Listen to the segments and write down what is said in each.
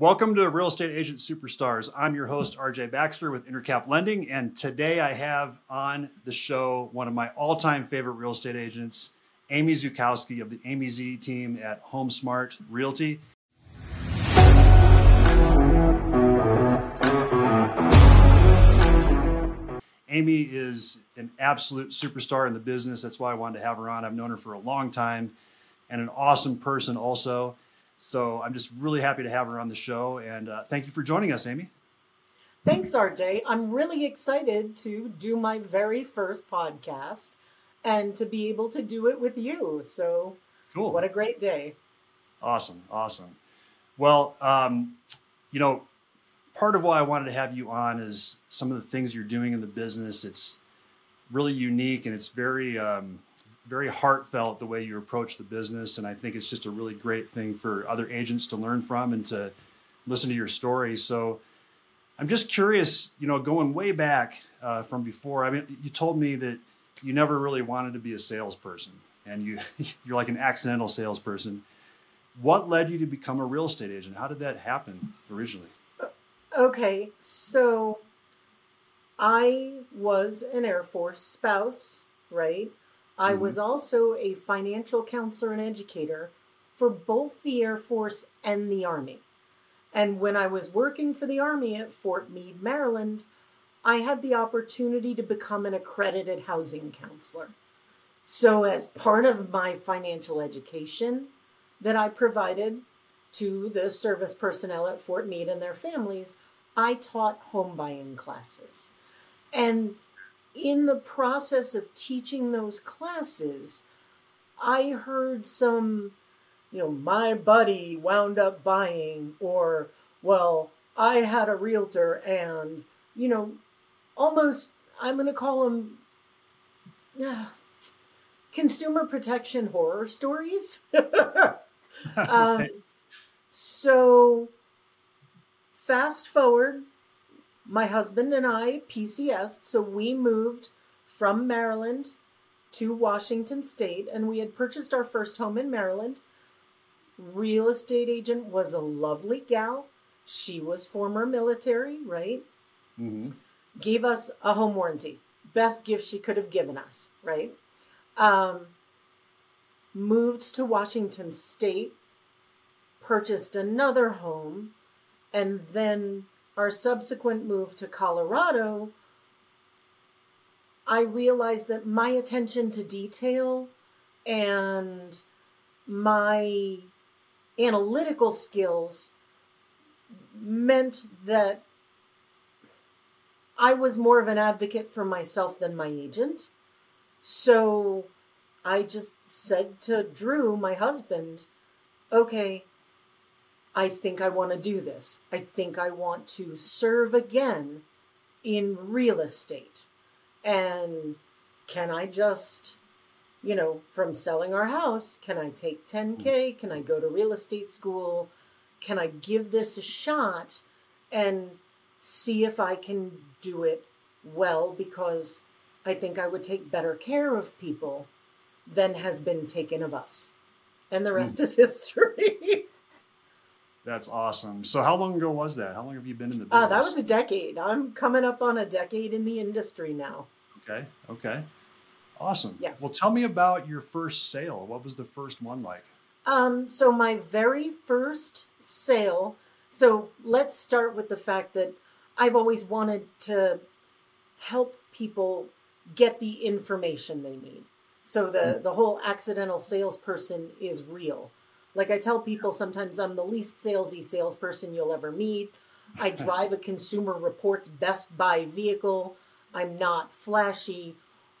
Welcome to Real Estate Agent Superstars. I'm your host, RJ Baxter with Intercap Lending. And today I have on the show one of my all time favorite real estate agents, Amy Zukowski of the Amy Z team at HomeSmart Realty. Amy is an absolute superstar in the business. That's why I wanted to have her on. I've known her for a long time and an awesome person also. So I'm just really happy to have her on the show. And uh, thank you for joining us, Amy. Thanks, RJ. I'm really excited to do my very first podcast and to be able to do it with you. So, cool. What a great day. Awesome. Awesome. Well, um, you know, part of why I wanted to have you on is some of the things you're doing in the business. It's really unique and it's very, um, very heartfelt the way you approach the business. And I think it's just a really great thing for other agents to learn from and to listen to your story. So I'm just curious, you know, going way back uh, from before. I mean, you told me that you never really wanted to be a salesperson, and you you're like an accidental salesperson. What led you to become a real estate agent? How did that happen originally? Okay, so I was an Air Force spouse, right? I mm-hmm. was also a financial counselor and educator for both the Air Force and the Army. And when I was working for the Army at Fort Meade, Maryland, I had the opportunity to become an accredited housing counselor. So, as part of my financial education that I provided to the service personnel at Fort Meade and their families, I taught home buying classes. And in the process of teaching those classes, I heard some, you know, my buddy wound up buying, or, well, I had a realtor and, you know, almost, I'm going to call them uh, consumer protection horror stories. um, so, fast forward my husband and I, PCS, so we moved from Maryland to Washington State, and we had purchased our first home in Maryland. Real estate agent was a lovely gal. She was former military, right? Mm-hmm. Gave us a home warranty. Best gift she could have given us, right? Um, moved to Washington State, purchased another home, and then our subsequent move to Colorado, I realized that my attention to detail and my analytical skills meant that I was more of an advocate for myself than my agent. So I just said to Drew, my husband, okay, I think I want to do this. I think I want to serve again in real estate. And can I just, you know, from selling our house, can I take 10K? Can I go to real estate school? Can I give this a shot and see if I can do it well? Because I think I would take better care of people than has been taken of us. And the rest mm. is history. That's awesome. So, how long ago was that? How long have you been in the business? Uh, that was a decade. I'm coming up on a decade in the industry now. Okay. Okay. Awesome. Yes. Well, tell me about your first sale. What was the first one like? Um, so my very first sale. So let's start with the fact that I've always wanted to help people get the information they need. So the mm-hmm. the whole accidental salesperson is real. Like I tell people sometimes I'm the least salesy salesperson you'll ever meet. I drive a consumer reports best buy vehicle. I'm not flashy.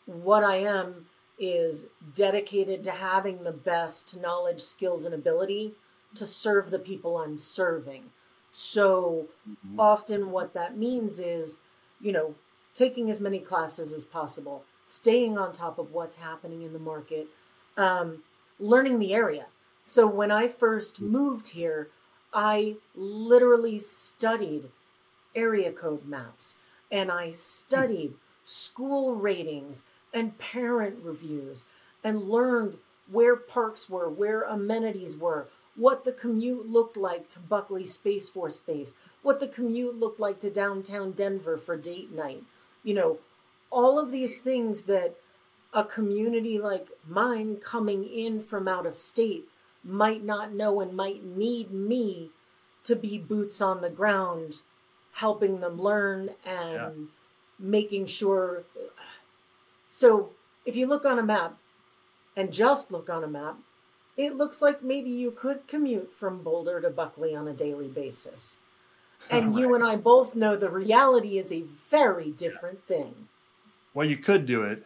What I am is dedicated to having the best knowledge, skills, and ability to serve the people I'm serving. So mm-hmm. often, what that means is, you know, taking as many classes as possible, staying on top of what's happening in the market, um, learning the area. So when I first mm-hmm. moved here, I literally studied area code maps and I studied school ratings and parent reviews and learned where parks were, where amenities were, what the commute looked like to Buckley Space Force Base, what the commute looked like to downtown Denver for date night. You know, all of these things that a community like mine coming in from out of state might not know and might need me to be boots on the ground helping them learn and yeah. making sure so if you look on a map and just look on a map it looks like maybe you could commute from boulder to buckley on a daily basis and right. you and i both know the reality is a very different thing well you could do it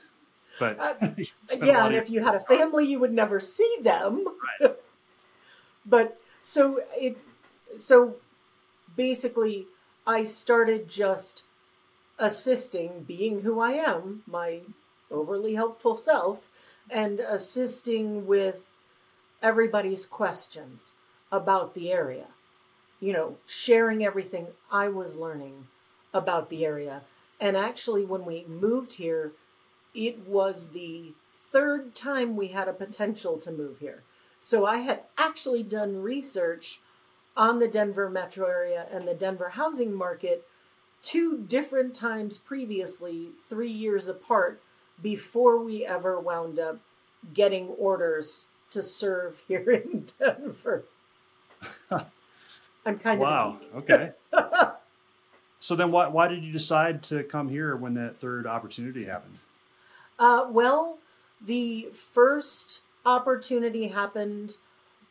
but uh, yeah and if you had a family you would never see them right. But so it so basically i started just assisting being who i am my overly helpful self and assisting with everybody's questions about the area you know sharing everything i was learning about the area and actually when we moved here it was the third time we had a potential to move here. So I had actually done research on the Denver metro area and the Denver housing market two different times previously, three years apart, before we ever wound up getting orders to serve here in Denver. I'm kind wow. of wow. Okay. so then, why why did you decide to come here when that third opportunity happened? Uh, well, the first opportunity happened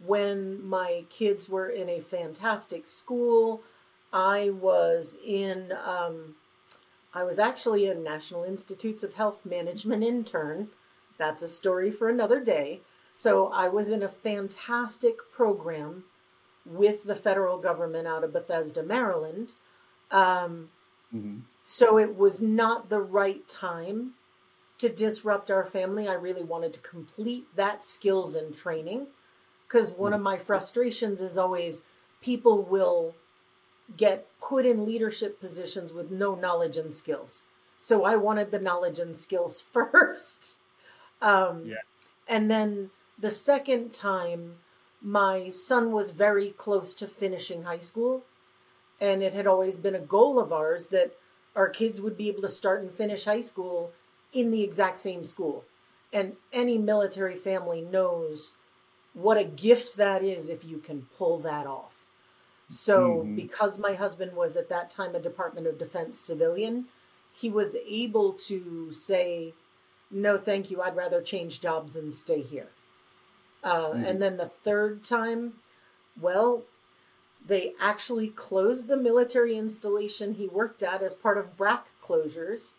when my kids were in a fantastic school. I was in, um, I was actually a National Institutes of Health Management intern. That's a story for another day. So I was in a fantastic program with the federal government out of Bethesda, Maryland. Um, mm-hmm. So it was not the right time to disrupt our family. I really wanted to complete that skills and training because one of my frustrations is always people will get put in leadership positions with no knowledge and skills. So I wanted the knowledge and skills first. Um, yeah. And then the second time, my son was very close to finishing high school. And it had always been a goal of ours that our kids would be able to start and finish high school in the exact same school. And any military family knows what a gift that is if you can pull that off. So, mm-hmm. because my husband was at that time a Department of Defense civilian, he was able to say, No, thank you, I'd rather change jobs and stay here. Uh, mm-hmm. And then the third time, well, they actually closed the military installation he worked at as part of BRAC closures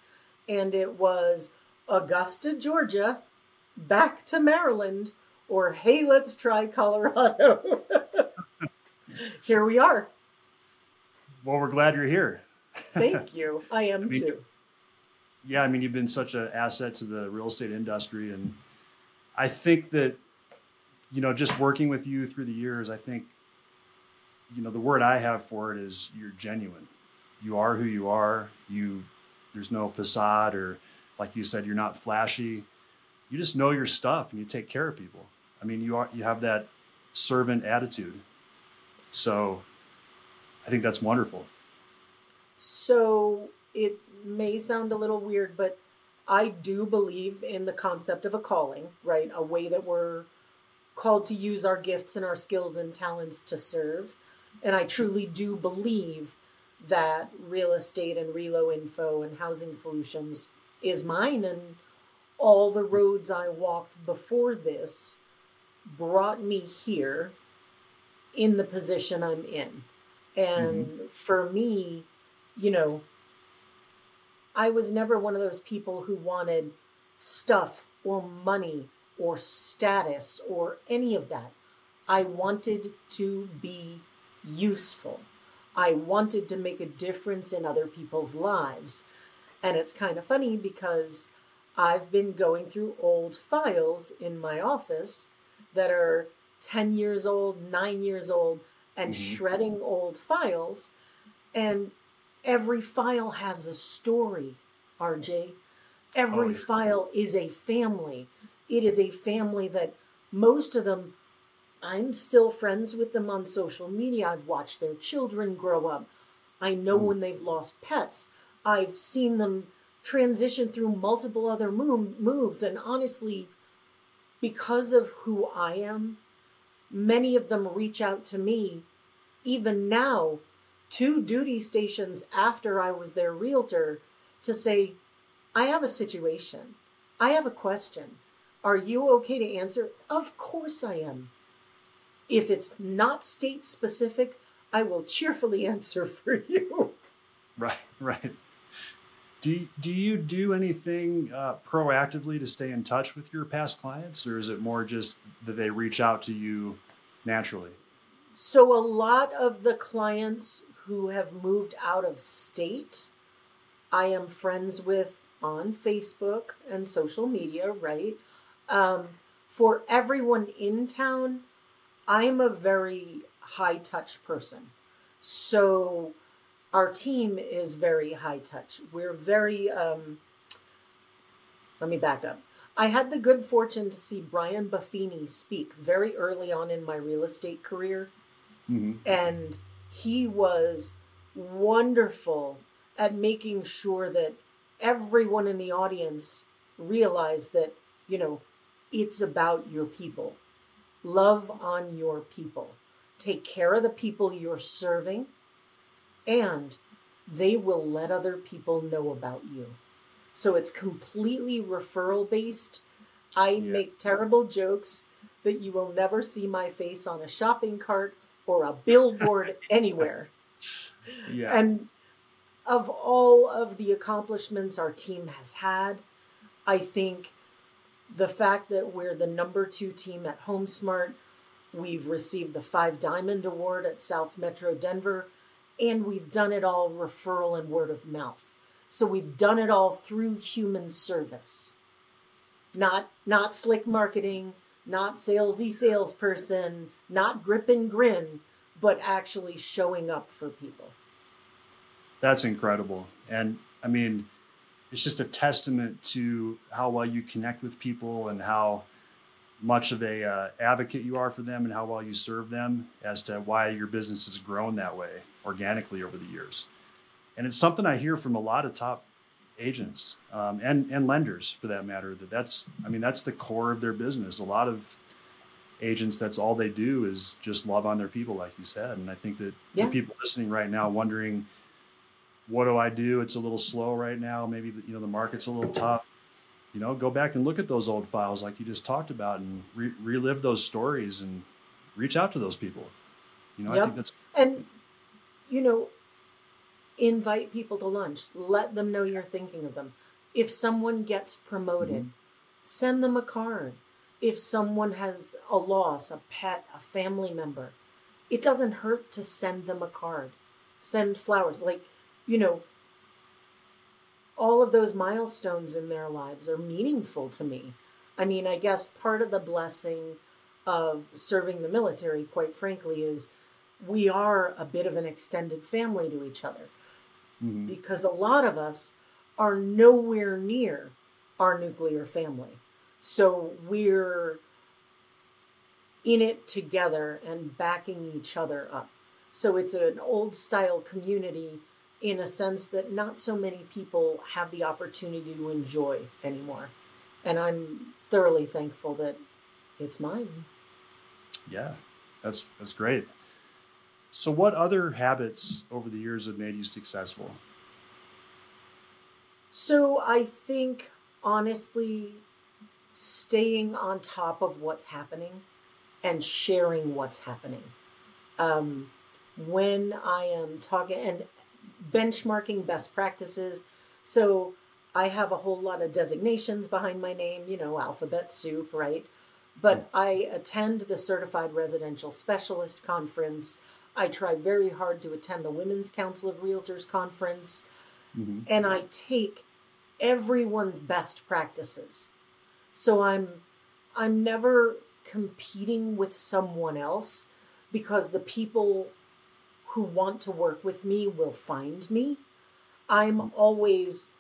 and it was Augusta, Georgia, back to Maryland, or hey, let's try Colorado. here we are. Well, we're glad you're here. Thank you. I am I mean, too. Yeah, I mean, you've been such an asset to the real estate industry. And I think that, you know, just working with you through the years, I think, you know, the word I have for it is you're genuine. You are who you are. You there's no facade or, like you said, you're not flashy. You just know your stuff and you take care of people. I mean, you are you have that servant attitude. So, I think that's wonderful. So it may sound a little weird, but I do believe in the concept of a calling, right? A way that we're called to use our gifts and our skills and talents to serve. And I truly do believe that real estate and relo info and housing solutions is mine and all the roads I walked before this brought me here in the position I'm in. And mm-hmm. for me, you know, I was never one of those people who wanted stuff or money or status or any of that. I wanted to be useful. I wanted to make a difference in other people's lives. And it's kind of funny because I've been going through old files in my office that are 10 years old, nine years old, and mm-hmm. shredding old files. And every file has a story, RJ. Every oh, yeah. file is a family. It is a family that most of them I'm still friends with them on social media. I've watched their children grow up. I know Mm. when they've lost pets. I've seen them transition through multiple other move, moves. And honestly, because of who I am, many of them reach out to me, even now, two duty stations after I was their realtor, to say, I have a situation. I have a question. Are you okay to answer? Of course I am. If it's not state specific, I will cheerfully answer for you. Right, right. Do you, do you do anything uh, proactively to stay in touch with your past clients, or is it more just that they reach out to you naturally? So, a lot of the clients who have moved out of state, I am friends with on Facebook and social media, right? Um, for everyone in town, I am a very high touch person. So, our team is very high touch. We're very, um, let me back up. I had the good fortune to see Brian Buffini speak very early on in my real estate career Mm-hmm. and he was wonderful at making sure that everyone in the audience realized that you know it's about your people love on your people take care of the people you're serving and they will let other people know about you so it's completely referral based i Yeah. make terrible jokes that you will never see my face on a shopping cart or a billboard anywhere. Yeah. And of all of the accomplishments our team has had, I think the fact that we're the number two team at HomeSmart, we've received the Five Diamond Award at South Metro Denver, and we've done it all referral and word of mouth. So we've done it all through human service. Not not slick marketing, not salesy salesperson, not grip and grin, but actually showing up for people. That's incredible. And I mean, it's just a testament to how well you connect with people and how much of a uh, advocate you are for them and how well you serve them as to why your business has grown that way organically over the years. And it's something I hear from a lot of top agents um, and and lenders for that matter that that's I mean that's the core of their business. A lot of agents that's all they do is just love on their people like you said and I think that Yeah. for people listening right now wondering what do I do? It's a little slow right now. Maybe the, you know the market's a little tough. You know, go back and look at those old files like you just talked about and re- relive those stories and reach out to those people. You know, I think that's And, you know, invite people to lunch. Let them know you're thinking of them. If someone gets promoted, mm-hmm. send them a card. If someone has a loss, a pet, a family member, it doesn't hurt to send them a card. Send flowers. Like, you know, all of those milestones in their lives are meaningful to me. I mean, I guess part of the blessing of serving the military, quite frankly, is we are a bit of an extended family to each other mhm. because a lot of us are nowhere near our nuclear family. So we're in it together and backing each other up. So it's an old style community in a sense that not so many people have the opportunity to enjoy anymore. And I'm thoroughly thankful that it's mine. yeah, that's that's great. So, what other habits over the years have made you successful? So I think honestly, staying on top of what's happening and sharing what's happening. Um, when I am talking and benchmarking best practices. So I have a whole lot of designations behind my name, you know, alphabet soup, right? But I attend the Certified Residential Specialist Conference. I try very hard to attend the Women's Council of Realtors Conference Mm-hmm. and I take everyone's best practices. So I'm I'm never competing with someone else because the people who want to work with me will find me. I'm always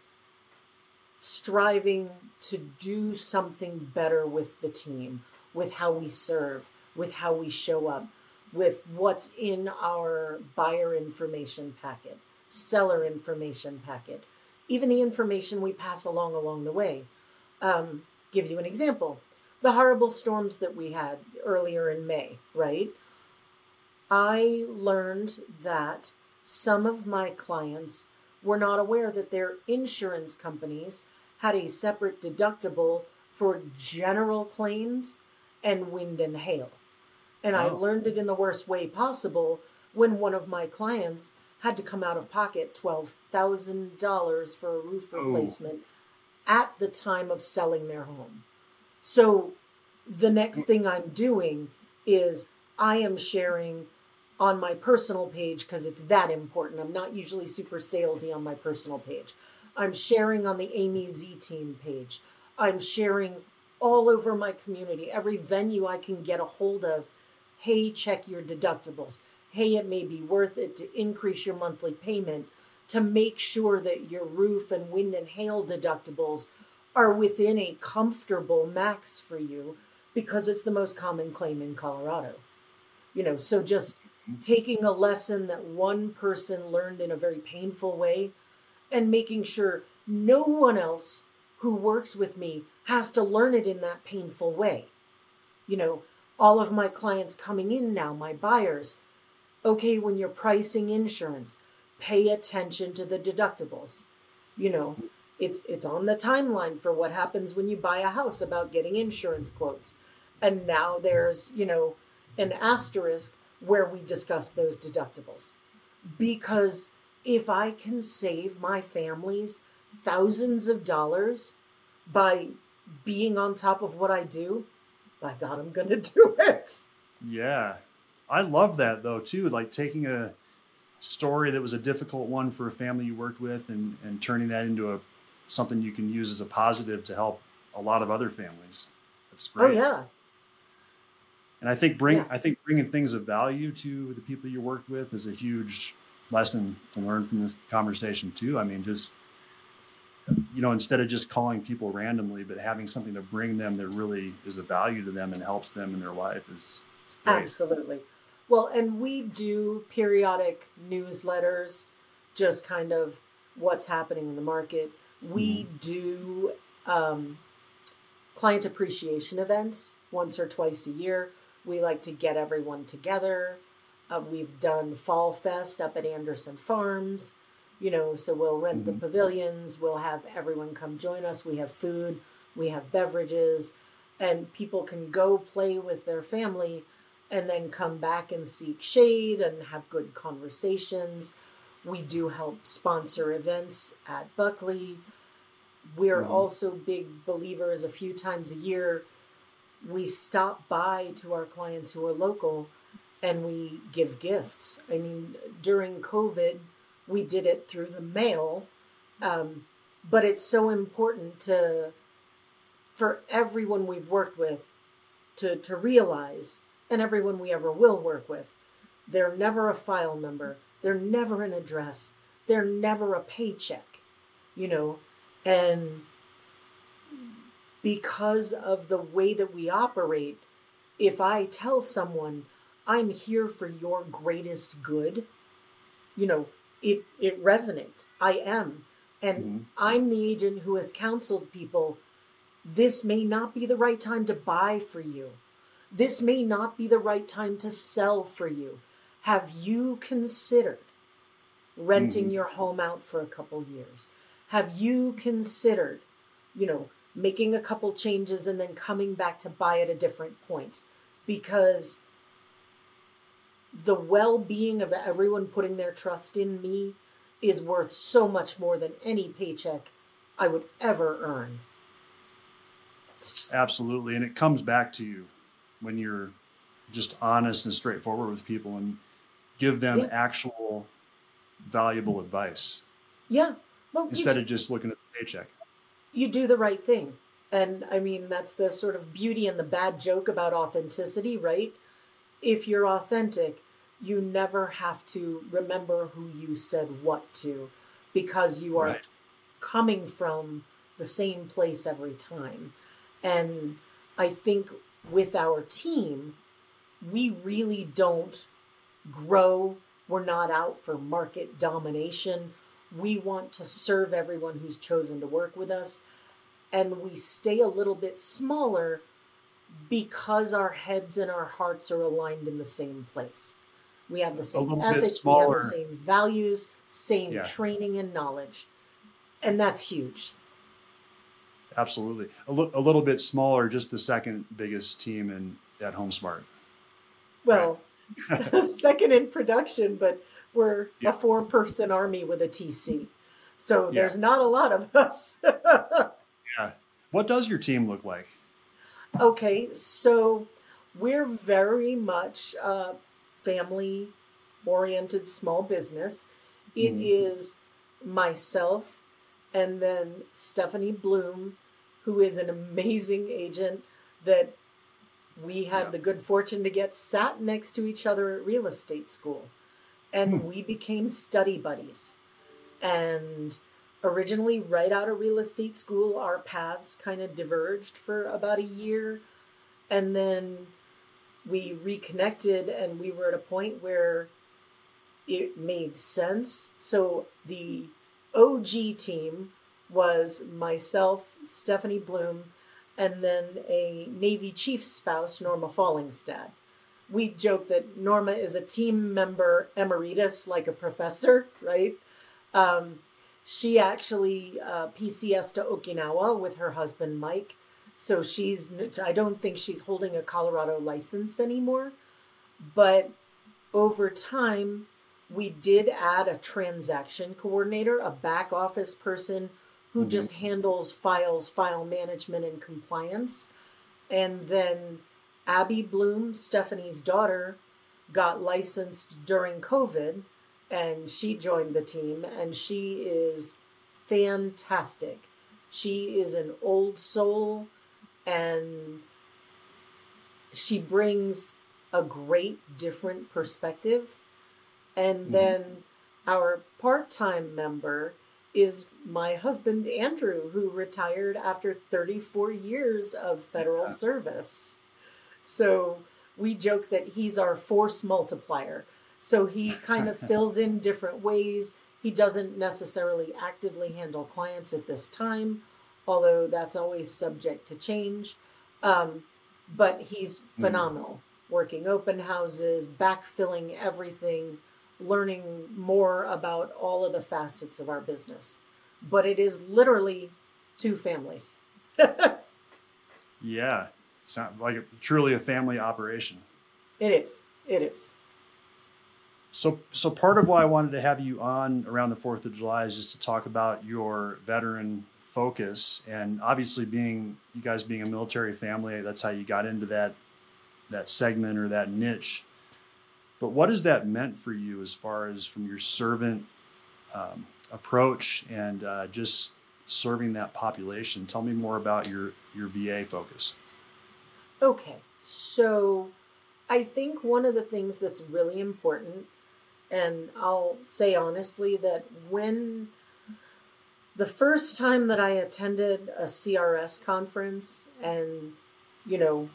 striving to do something better with the team, with how we serve, with how we show up, with what's in our buyer information packet, seller information packet, even the information we pass along along the way. Um, give you an example the horrible storms that we had earlier in May, right? I learned that some of my clients were not aware that their insurance companies had a separate deductible for general claims and wind and hail. And I Oh. learned it in the worst way possible when one of my clients had to come out of pocket $12,000 for a roof Oh. replacement at the time of selling their home. So the next mm. thing I'm doing is I am sharing on my personal page because it's that important. I'm not usually super salesy on my personal page. I'm sharing on the Amy Z team page. I'm sharing all over my community, every venue I can get a hold of. Hey, check your deductibles. Hey, it may be worth it to increase your monthly payment to make sure that your roof and wind and hail deductibles are within a comfortable max for you because it's the most common claim in Colorado. You know, so just taking a lesson that one person learned in a very painful way and making sure no one else who works with me has to learn it in that painful way. You know, all of my clients coming in now, my buyers, okay, when you're pricing insurance, pay attention to the deductibles. You know, it's it's on the timeline for what happens when you buy a house about getting insurance quotes. And now there's, you know, an asterisk where we discuss those deductibles. Because if I can save my families thousands of dollars by being on top of what I do, by God, I'm going to do it. Yeah. I love that though too, like taking a story that was a difficult one for a family you worked with and and turning that into a something you can use as a positive to help a lot of other families. That's oh, great. Oh, yeah. And I think bring Yeah. I think bringing things of value to the people you worked with is a huge lesson to learn from this conversation too. I mean, just you know, instead of just calling people randomly, but having something to bring them that really is a value to them and helps them in their life is, great. Absolutely. Well, and we do periodic newsletters, just kind of what's happening in the market. We do um, client appreciation events once or twice a year. We like to get everyone together. Uh, we've done Fall Fest up at Anderson Farms, you know, so we'll rent Mhm. the pavilions, we'll have everyone come join us. We have food, we have beverages, and people can go play with their family and then come back and seek shade and have good conversations. We do help sponsor events at Buckley. We're Mhm. also big believers a few times a year. We stop by to our clients who are local and we give gifts. I mean, during COVID, we did it through the mail, um, but it's so important to for everyone we've worked with to, to realize, and everyone we ever will work with, they're never a file number, they're never an address, they're never a paycheck, you know, and because of the way that we operate, if I tell someone I'm here for your greatest good, you know, it it resonates. I am. And Mhm. I'm the agent who has counseled people this may not be the right time to buy for you. This may not be the right time to sell for you. Have you considered renting Mhm. your home out for a couple years? Have you considered, you know, making a couple changes and then coming back to buy at a different point? Because the well being of everyone putting their trust in me is worth so much more than any paycheck I would ever earn. Just, Absolutely. And it comes back to you when you're just honest and straightforward with people and give them Yeah. actual valuable advice yeah. Well, instead just- of just looking at the paycheck. You do the right thing. And I mean, that's the sort of beauty and the bad joke about authenticity, right? If you're authentic, you never have to remember who you said what to because you are Right. coming from the same place every time. And I think with our team, we really don't grow. We're not out for market domination. We want to serve everyone who's chosen to work with us. And we stay a little bit smaller because our heads and our hearts are aligned in the same place. We have the same ethics, we have the same values, same yeah. training and knowledge. And that's huge. Absolutely. A, a little bit smaller, just the second biggest team in at HomeSmart. Well, right. second in production, but we're yeah. a four person army with a TC. So yeah. there's not a lot of us. yeah. What does your team look like? Okay, so we're very much a family oriented small business. It mm. is myself and then Stephanie Bloom, who is an amazing agent that we had yeah. the good fortune to get sat next to each other at real estate school. And hmm. we became study buddies. And originally, right out of real estate school, our paths kind of diverged for about a year. And then we reconnected, and we were at a point where it made sense. So the OG team was myself, Stephanie Bloom, and then a Navy chief spouse, Norma Fallingstad. We joke that Norma is a team member emeritus, like a professor, right? Um, she actually uh, PCS to Okinawa with her husband Mike. So she's, I don't think she's holding a Colorado license anymore. But over time, we did add a transaction coordinator, a back office person who mm-hmm. just handles files, file management, and compliance. And then Abby Bloom, Stephanie's daughter, got licensed during COVID and she joined the team and she is fantastic. She is an old soul and she brings a great different perspective. And mm-hmm. then our part time member is my husband Andrew, who retired after 34 years of federal yeah. service. So we joke that he's our force multiplier. So he kind of fills in different ways. He doesn't necessarily actively handle clients at this time, although that's always subject to change. Um, but he's hmm. phenomenal, mm. working open houses, backfilling everything learning more about all of the facets of our business. But it is literally two families. yeah, sound like a, truly a family operation. It is. It is. So, so part of why I wanted to have you on around the Fourth of July is just to talk about your veteran focus, and obviously being you guys being a military family, that's how you got into that that segment or that niche. But what has that meant for you as far as from your servant um, approach and uh, just serving that population? Tell me more about your, your VA focus. Okay, so I think one of the things that's really important, and I'll say honestly that when the first time that I attended a CRS conference and, you know,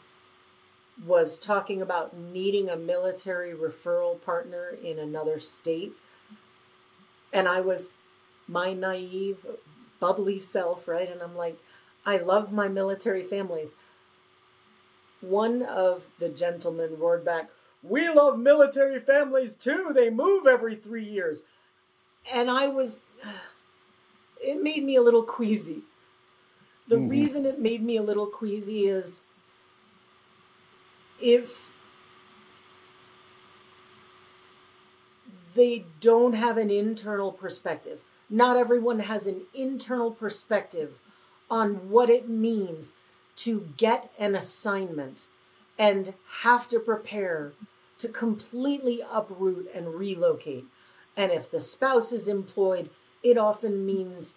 was talking about needing a military referral partner in another state. And I was my naive, bubbly self, right? And I'm like, I love my military families. One of the gentlemen roared back, We love military families too. They move every three years. And I was, it made me a little queasy. The mm-hmm. reason it made me a little queasy is if they don't have an internal perspective. Not everyone has an internal perspective on what it means to get an assignment and have to prepare to completely uproot and relocate. And if the spouse is employed, it often means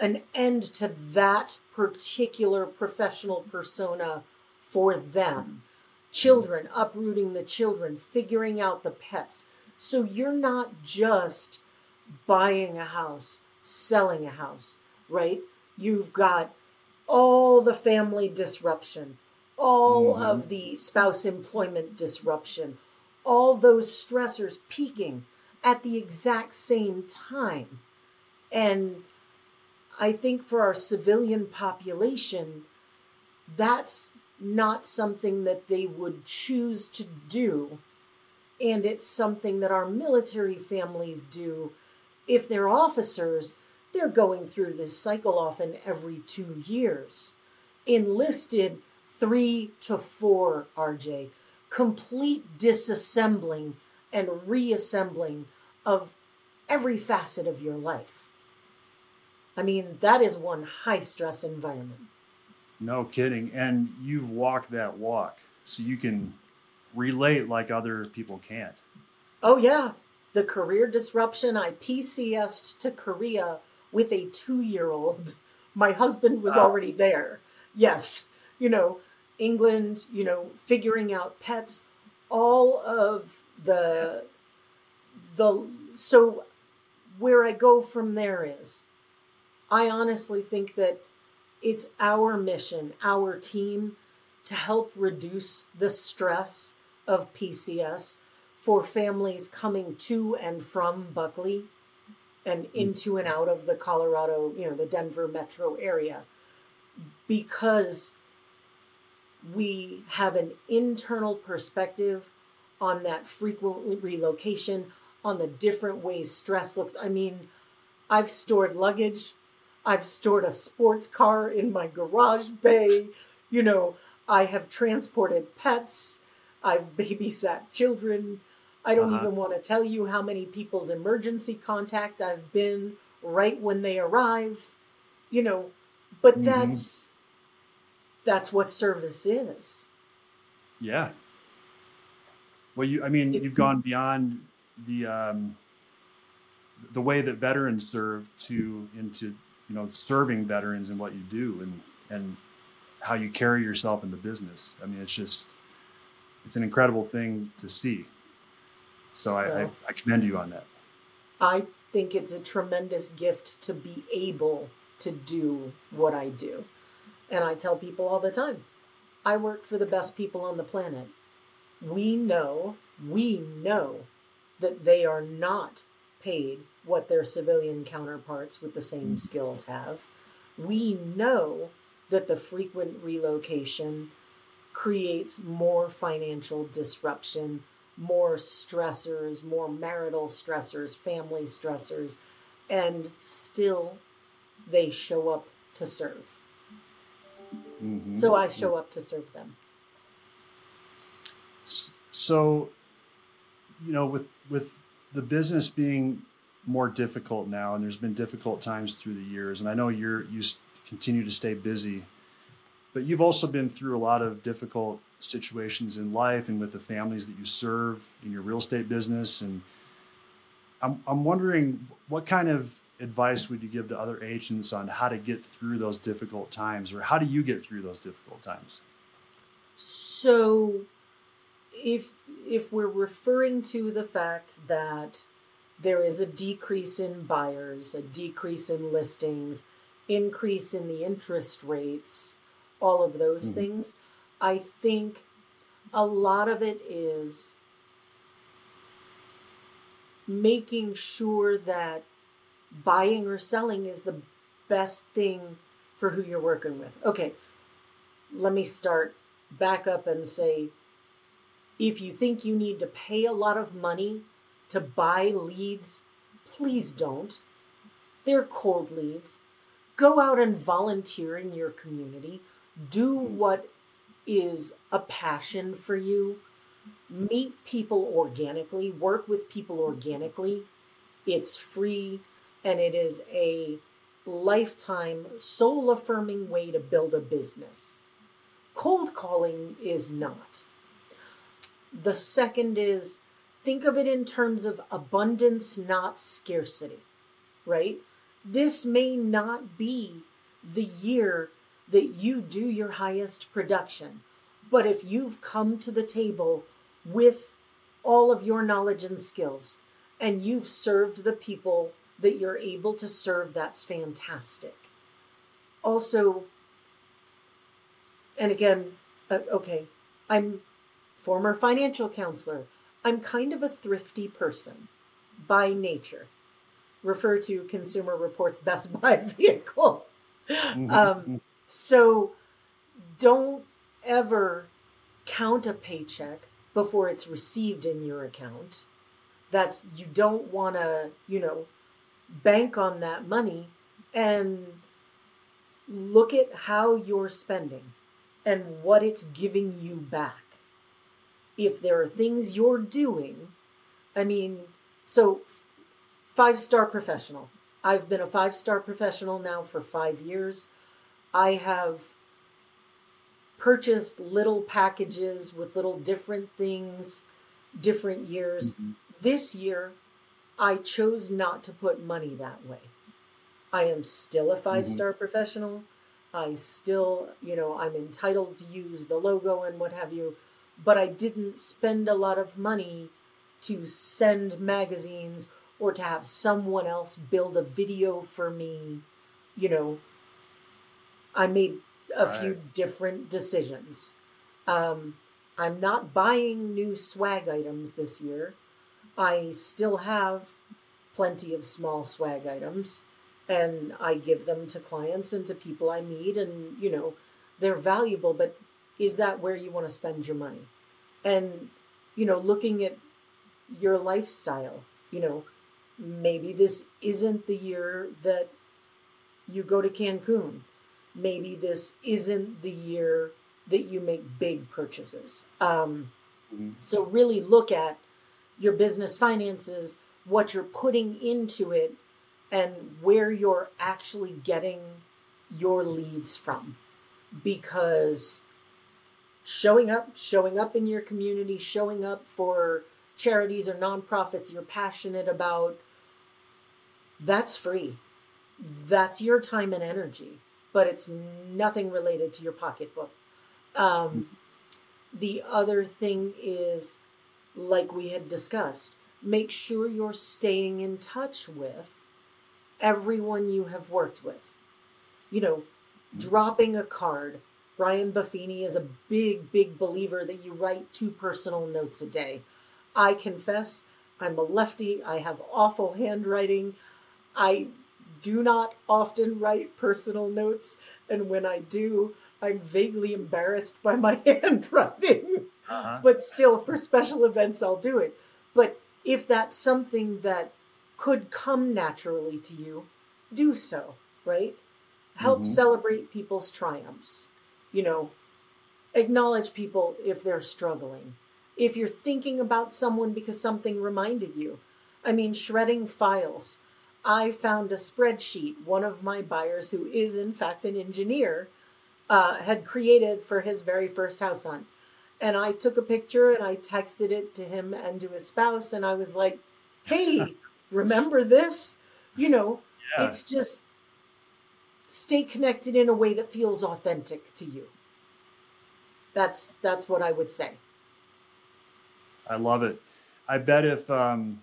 an end to that particular professional persona for them children, uprooting the children, figuring out the pets. So you're not just buying a house, selling a house, right? You've got all the family disruption, all mm-hmm. of the spouse employment disruption, all those stressors peaking at the exact same time. And I think for our civilian population, that's not something that they would choose to do. And it's something that our military families do. If they're officers, they're going through this cycle often every two years. Enlisted, three to four, RJ. Complete disassembling and reassembling of every facet of your life. I mean, that is one high stress environment. No kidding. And you've walked that walk, so you can relate like other people can't. Oh, yeah. The career disruption, I PCSed to Korea with a two year old. My husband was oh. already there. Yes. You know, England, you know, figuring out pets, all of the the so where I go from there is I honestly think that it's our mission, our team to help reduce the stress of PCS for families coming to and from Buckley and mm. into and out of the Colorado, you know, the Denver metro area because we have an internal perspective on that frequent relocation, on the different ways stress looks. I mean, I've stored luggage, I've stored a sports car in my garage bay, you know, I have transported pets, I've babysat children. I don't uh-huh. even want to tell you how many people's emergency contact I've been right when they arrive, you know, but mm-hmm. that's that's what service is. Yeah. Well, you, I mean, it's, you've gone beyond the um, the way that veterans serve to into you know serving veterans and what you do and and how you carry yourself in the business. I mean, it's just it's an incredible thing to see. So I, well, I, I commend you on that. I think it's a tremendous gift to be able to do what I do. And I tell people all the time I work for the best people on the planet. We know, we know that they are not paid what their civilian counterparts with the same mm. skills have. We know that the frequent relocation creates more financial disruption, more stressors, more marital stressors, family stressors, and still they show up to serve. Mm-hmm. So I show up to serve them. So, you know, with with the business being more difficult now, and there's been difficult times through the years, and I know you're you continue to stay busy, but you've also been through a lot of difficult situations in life and with the families that you serve in your real estate business, and I'm I'm wondering what kind of advice would you give to other agents on how to get through those difficult times or how do you get through those difficult times so if if we're referring to the fact that there is a decrease in buyers a decrease in listings increase in the interest rates all of those mm-hmm. things i think a lot of it is making sure that buying or selling is the best thing for who you're working with. Okay, let me start back up and say if you think you need to pay a lot of money to buy leads, please don't. They're cold leads. Go out and volunteer in your community. Do what is a passion for you. Meet people organically, work with people organically. It's free and it is a lifetime soul affirming way to build a business. Cold calling is not. The second is think of it in terms of abundance, not scarcity, right? This may not be the year that you do your highest production, but if you've come to the table with all of your knowledge and skills and you've served the people that you're able to serve, that's fantastic. Also, and again, uh, okay, I'm former financial counselor. I'm kind of a thrifty person by nature. Refer to Consumer Reports Best Buy vehicle. Um, so don't ever count a paycheck before it's received in your account. That's you don't want to, you know, bank on that money and look at how you're spending and what it's giving you back. If there are things you're doing, I mean, so five star professional. I've been a five star professional now for five years. I have purchased little packages with little different things, different years. Mhm. This year, I chose not to put money that way. I am still a five star professional. I still, you know, I'm entitled to use the logo and what have you, but I didn't spend a lot of money to send magazines or to have someone else build a video for me. You know, I made a few different decisions. Um, I'm not buying new swag items this year. I still have plenty of small swag items and I give them to clients and to people I meet and you know they're valuable but is that where you want to spend your money and you know looking at your lifestyle you know maybe this isn't the year that you go to Cancun maybe this isn't the year that you make big purchases um, Mhm. so really look at your business finances, what you're putting into it, and where you're actually getting your leads from. Because showing up, showing up in your community, showing up for charities or nonprofits you're passionate about, that's free. That's your time and energy, but it's nothing related to your pocketbook. Um, the other thing is, like we had discussed, make sure you're staying in touch with everyone you have worked with. You know, dropping a card. Brian Buffini is a big, big believer that you write two personal notes a day. I confess, I'm a lefty. I have awful handwriting. I do not often write personal notes, and when I do, I'm vaguely embarrassed by my handwriting Uh-huh. but still for special events I'll do it. But if that's something that could come naturally to you, do so, right? Help Mhm. celebrate people's triumphs. You know, acknowledge people if they're struggling. If you're thinking about someone because something reminded you. I mean, shredding files. I found a spreadsheet one of my buyers, who is in fact an engineer, uh, had created for his very first house hunt and I took a picture and I texted it to him and to his spouse, and I was like, "Hey, remember this?" You know, Yeah. it's just stay connected in a way that feels authentic to you. That's that's what I would say. I love it. I bet if um,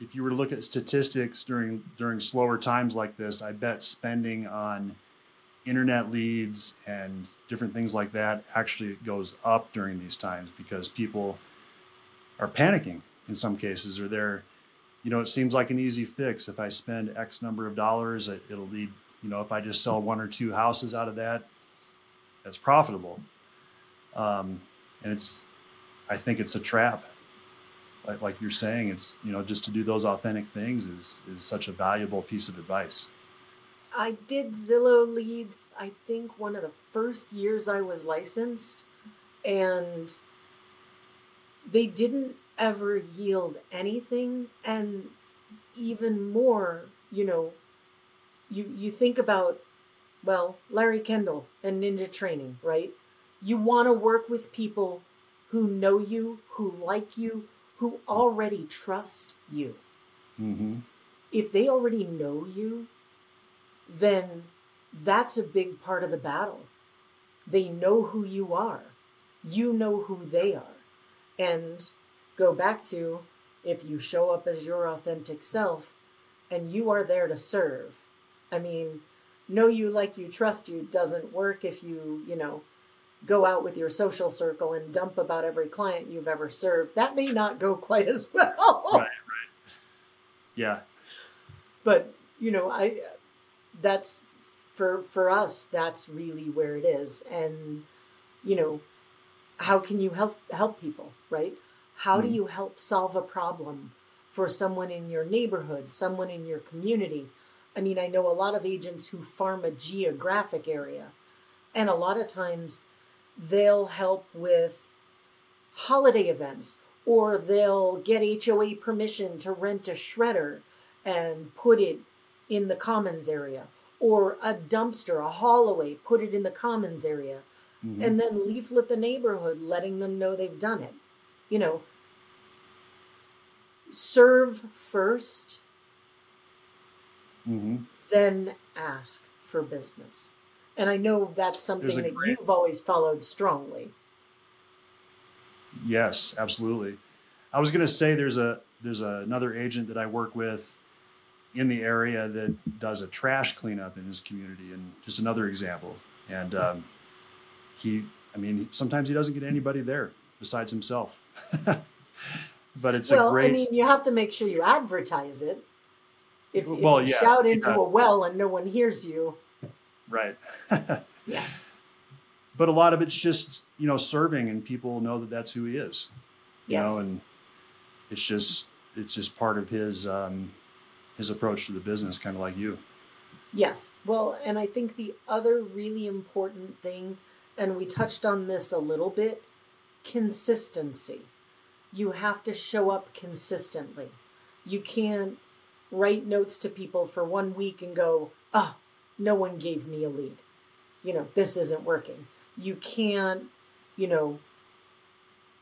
if you were to look at statistics during during slower times like this, I bet spending on internet leads and different things like that actually goes up during these times because people are panicking in some cases or they're you know it seems like an easy fix. If i spend x number of dollars it, it'll lead you know if i just sell one or two houses out of that that's profitable. Um, and it's i think it's a trap like, like you're saying it's you know just to do those authentic things is is such a valuable piece of advice I did Zillow leads, I think one of the first years I was licensed, and they didn't ever yield anything. And even more, you know, you, you think about, well, Larry Kendall and Ninja Training, right? You want to work with people who know you, who like you, who already trust you mm-hmm. if they already know you, then that's a big part of the battle. They know who you are, you know who they are. And go back to if you show up as your authentic self and you are there to serve. I mean, know you like you trust you doesn't work if you, you know, go out with your social circle and dump about every client you've ever served, that may not go quite as well. Right, right. Yeah. But, you know, I that's for for us that's really where it is and you know, how can you help help people, right? How do Mm. you help solve a problem for someone in your neighborhood, someone in your community? I mean, I know a lot of agents who farm a geographic area, and a lot of times they'll help with holiday events or they'll get HOA permission to rent a shredder and put it in the commons area or a dumpster, a haul away, put it in the commons area Mhm. and then leaflet the neighborhood letting them know they've done it you know serve first Mhm. then ask for business and i know that's something that great- you've always followed strongly Yes, absolutely. I was going to say there's a there's another agent that I work with in the area that does a trash cleanup in his community, and just another example. And um, he, I mean, sometimes he doesn't get anybody there besides himself. but it's well a great. i mean you have to make sure you advertise it if, if Well, you yeah, shout into yeah. a well and no one hears you right. yeah but a lot of it's just you know serving, and people know that that's who he is. You yes know, and it's just it's just part of his um, his approach to the business, kind of like you. Yes. Well, and I think the other really important thing, and we touched on this a little bit consistency. You have to show up consistently. You can't write notes to people for one week and go, oh, no one gave me a lead. You know, this isn't working. You can't, you know,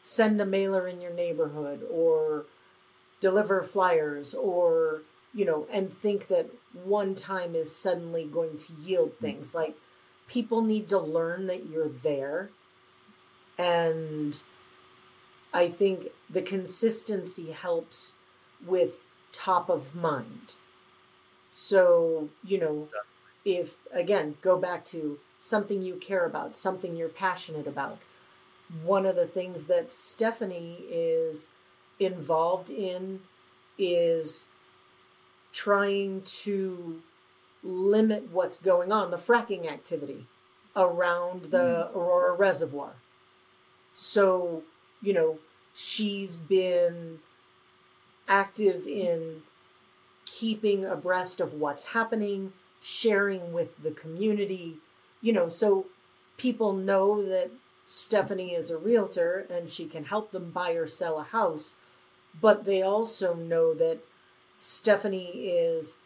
send a mailer in your neighborhood or deliver flyers or you know and think that one time is suddenly going to yield hmm. things. Like people need to learn that you're there. And i think the consistency helps with top of mind. So you know if again go back to something you care about something you're passionate about one of the things that stephanie is involved in is trying to limit what's going on, the fracking activity around the mm-hmm. Aurora Reservoir. So, you know, she's been active in keeping abreast of what's happening, sharing with the community, you know, so people know that Stephanie is a realtor and she can help them buy or sell a house, but they also know that Stephanie is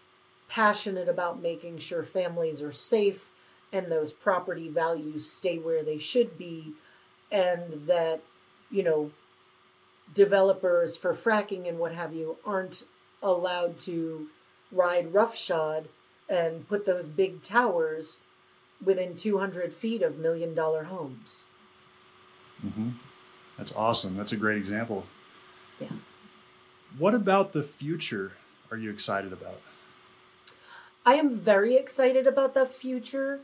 passionate about making sure families are safe and those property values stay where they should be, and that, you know, developers for fracking and what have you aren't allowed to ride roughshod and put those big towers within 200 feet of million dollar homes. hmm That's awesome. That's a great example. Yeah. What about the future are you excited about? I am very excited about the future.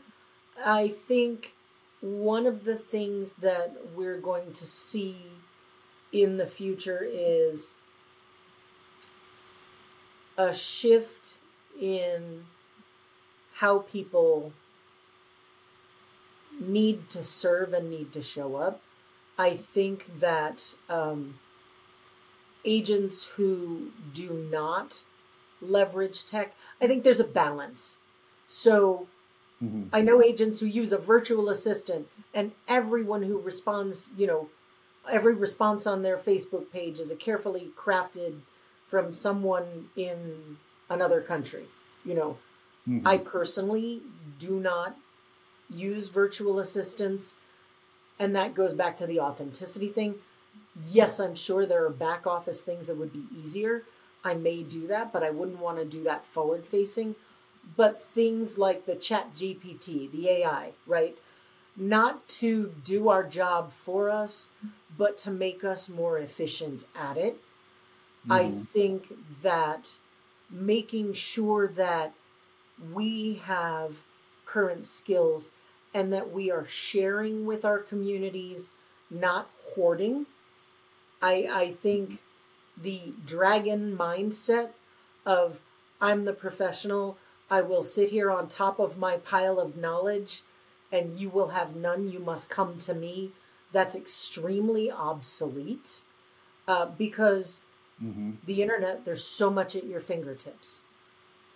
I think one of the things that we're going to see in the future is a shift in how people need to serve and need to show up. I think that um, agents who do not leverage tech, I think there's a balance. So hmm I know agents who use a virtual assistant, and everyone who responds, you know, every response on their Facebook page is a carefully crafted from someone in another country. You know, hmm I personally do not use virtual assistants, and that goes back to the authenticity thing. Yes, I'm sure there are back office things that would be easier. I may do that, but I wouldn't want to do that forward facing. But things like the Chat GPT, the AI, right? Not to do our job for us, but to make us more efficient at it. I Mhm. think that making sure that we have current skills and that we are sharing with our communities, not hoarding. I, I think the dragon mindset of I'm the professional, I will sit here on top of my pile of knowledge and you will have none, you must come to me. That's extremely obsolete uh, because Mm-hmm. the internet, there's so much at your fingertips.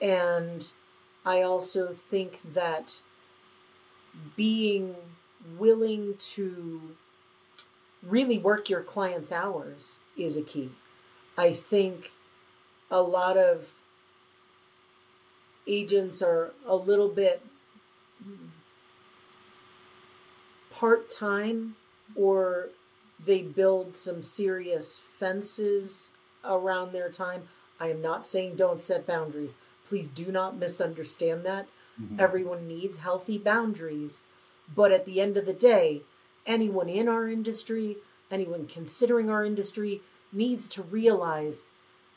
And I also think that being willing to really work your client's hours is a key. I think a lot of agents are a little bit part time or they build some serious fences around their time. I am not saying don't set boundaries. Please do not misunderstand that. Mhm. Everyone needs healthy boundaries. But at the end of the day, anyone in our industry, anyone considering our industry, needs to realize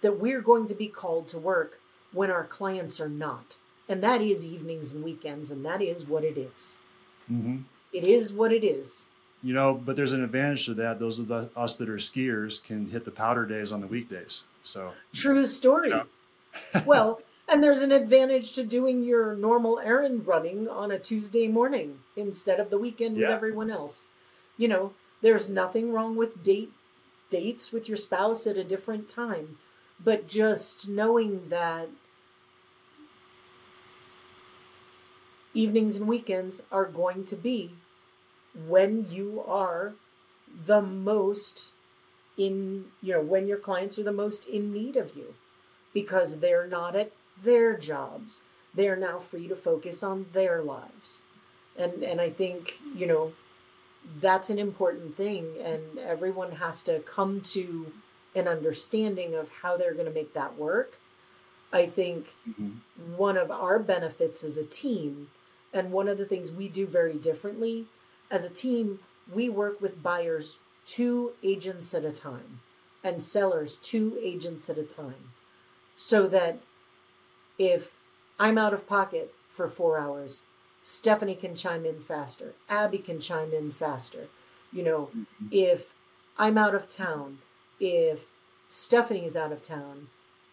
that we're going to be called to work when our clients are not. And that is evenings and weekends, and that is what it is. Mhm. It is what it is. You know, but there's an advantage to that. Those of the, us that are skiers can hit the powder days on the weekdays. So True story. Yeah. well, and there's an advantage to doing your normal errand running on a Tuesday morning instead of the weekend with everyone else. You know, there's nothing wrong with date dates with your spouse at a different time, but just knowing that evenings and weekends are going to be when you are the most in you know when your clients are the most in need of you because they're not at their jobs. They're now free to focus on their lives. And and i think you know that's an important thing and everyone has to come to an understanding of how they're going to make that work. I think Mhm. one of our benefits as a team and one of the things we do very differently as a team we work with buyers two agents at a time and sellers two agents at a time so that if i'm out of pocket for four hours stephanie can chime in faster abby can chime in faster you know if i'm out of town if stephanie's out of town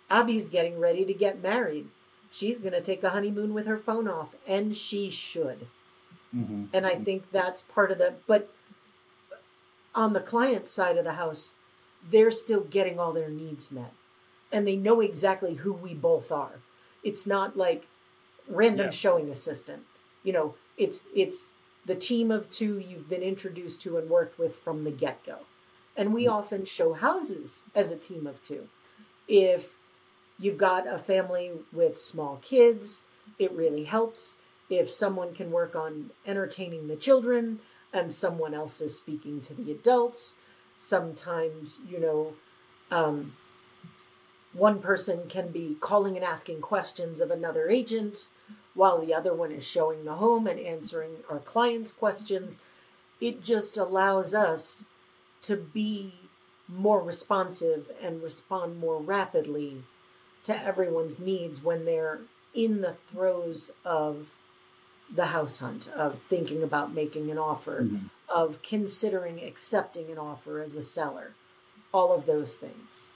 abby's getting ready to get married she's going to take a honeymoon with her phone off and she should Mhm. and I think that's part of the but on the client side of the house, they're still getting all their needs met. And they know exactly who we both are. It's not like random Yeah. showing assistant. You know, it's it's the team of two you've been introduced to and worked with from the get-go. And we often show houses as a team of two. If you've got a family with small kids, it really helps if someone can work on entertaining the children and someone else is speaking to the adults sometimes you know um, one person can be calling and asking questions of another agent while the other one is showing the home and answering our clients questions it just allows us to be more responsive and respond more rapidly to everyone's needs when they're in the throes of the house hunt, of thinking about making an offer, Mhm. of considering accepting an offer as a seller, all of those things.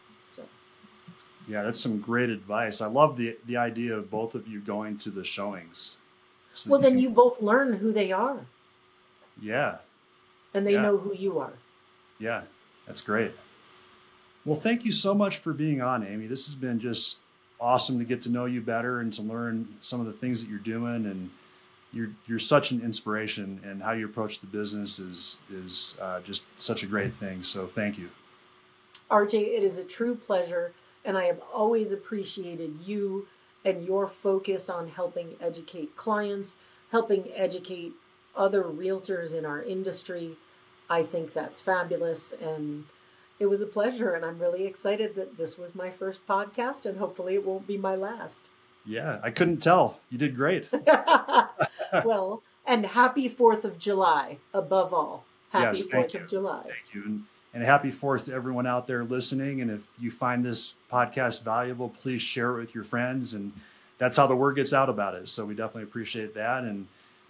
Yeah, that's some great advice. I love the the idea of both of you going to the showings. So well, then can- you both learn who they are Yeah, and they Yeah. know who you are. yeah, that's great. Well, thank you so much for being on, Amy. This has been just awesome to get to know you better and to learn some of the things that you're doing. And you're you're such an inspiration, and how you approach the business is is uh, just such a great thing. So thank you. RJ, it is a true pleasure, and I have always appreciated you and your focus on helping educate clients, helping educate other realtors in our industry. I think that's fabulous, and it was a pleasure, and I'm really excited that this was my first podcast, and hopefully it won't be my last. Yeah, I couldn't tell. You did great. well, and happy 4th of July, above all. Happy Yes, 4th you. of July. Thank you. And, and happy fourth to everyone out there listening. And if you find this podcast valuable, please share it with your friends. And that's how the word gets out about it. So we definitely appreciate that. And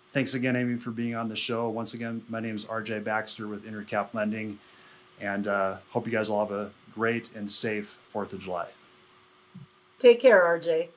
thanks again, Amy, for being on the show. Once again, my name is RJ Baxter with Intercap Lending. And uh, hope you guys all have a great and safe 4th of July. Take care, RJ.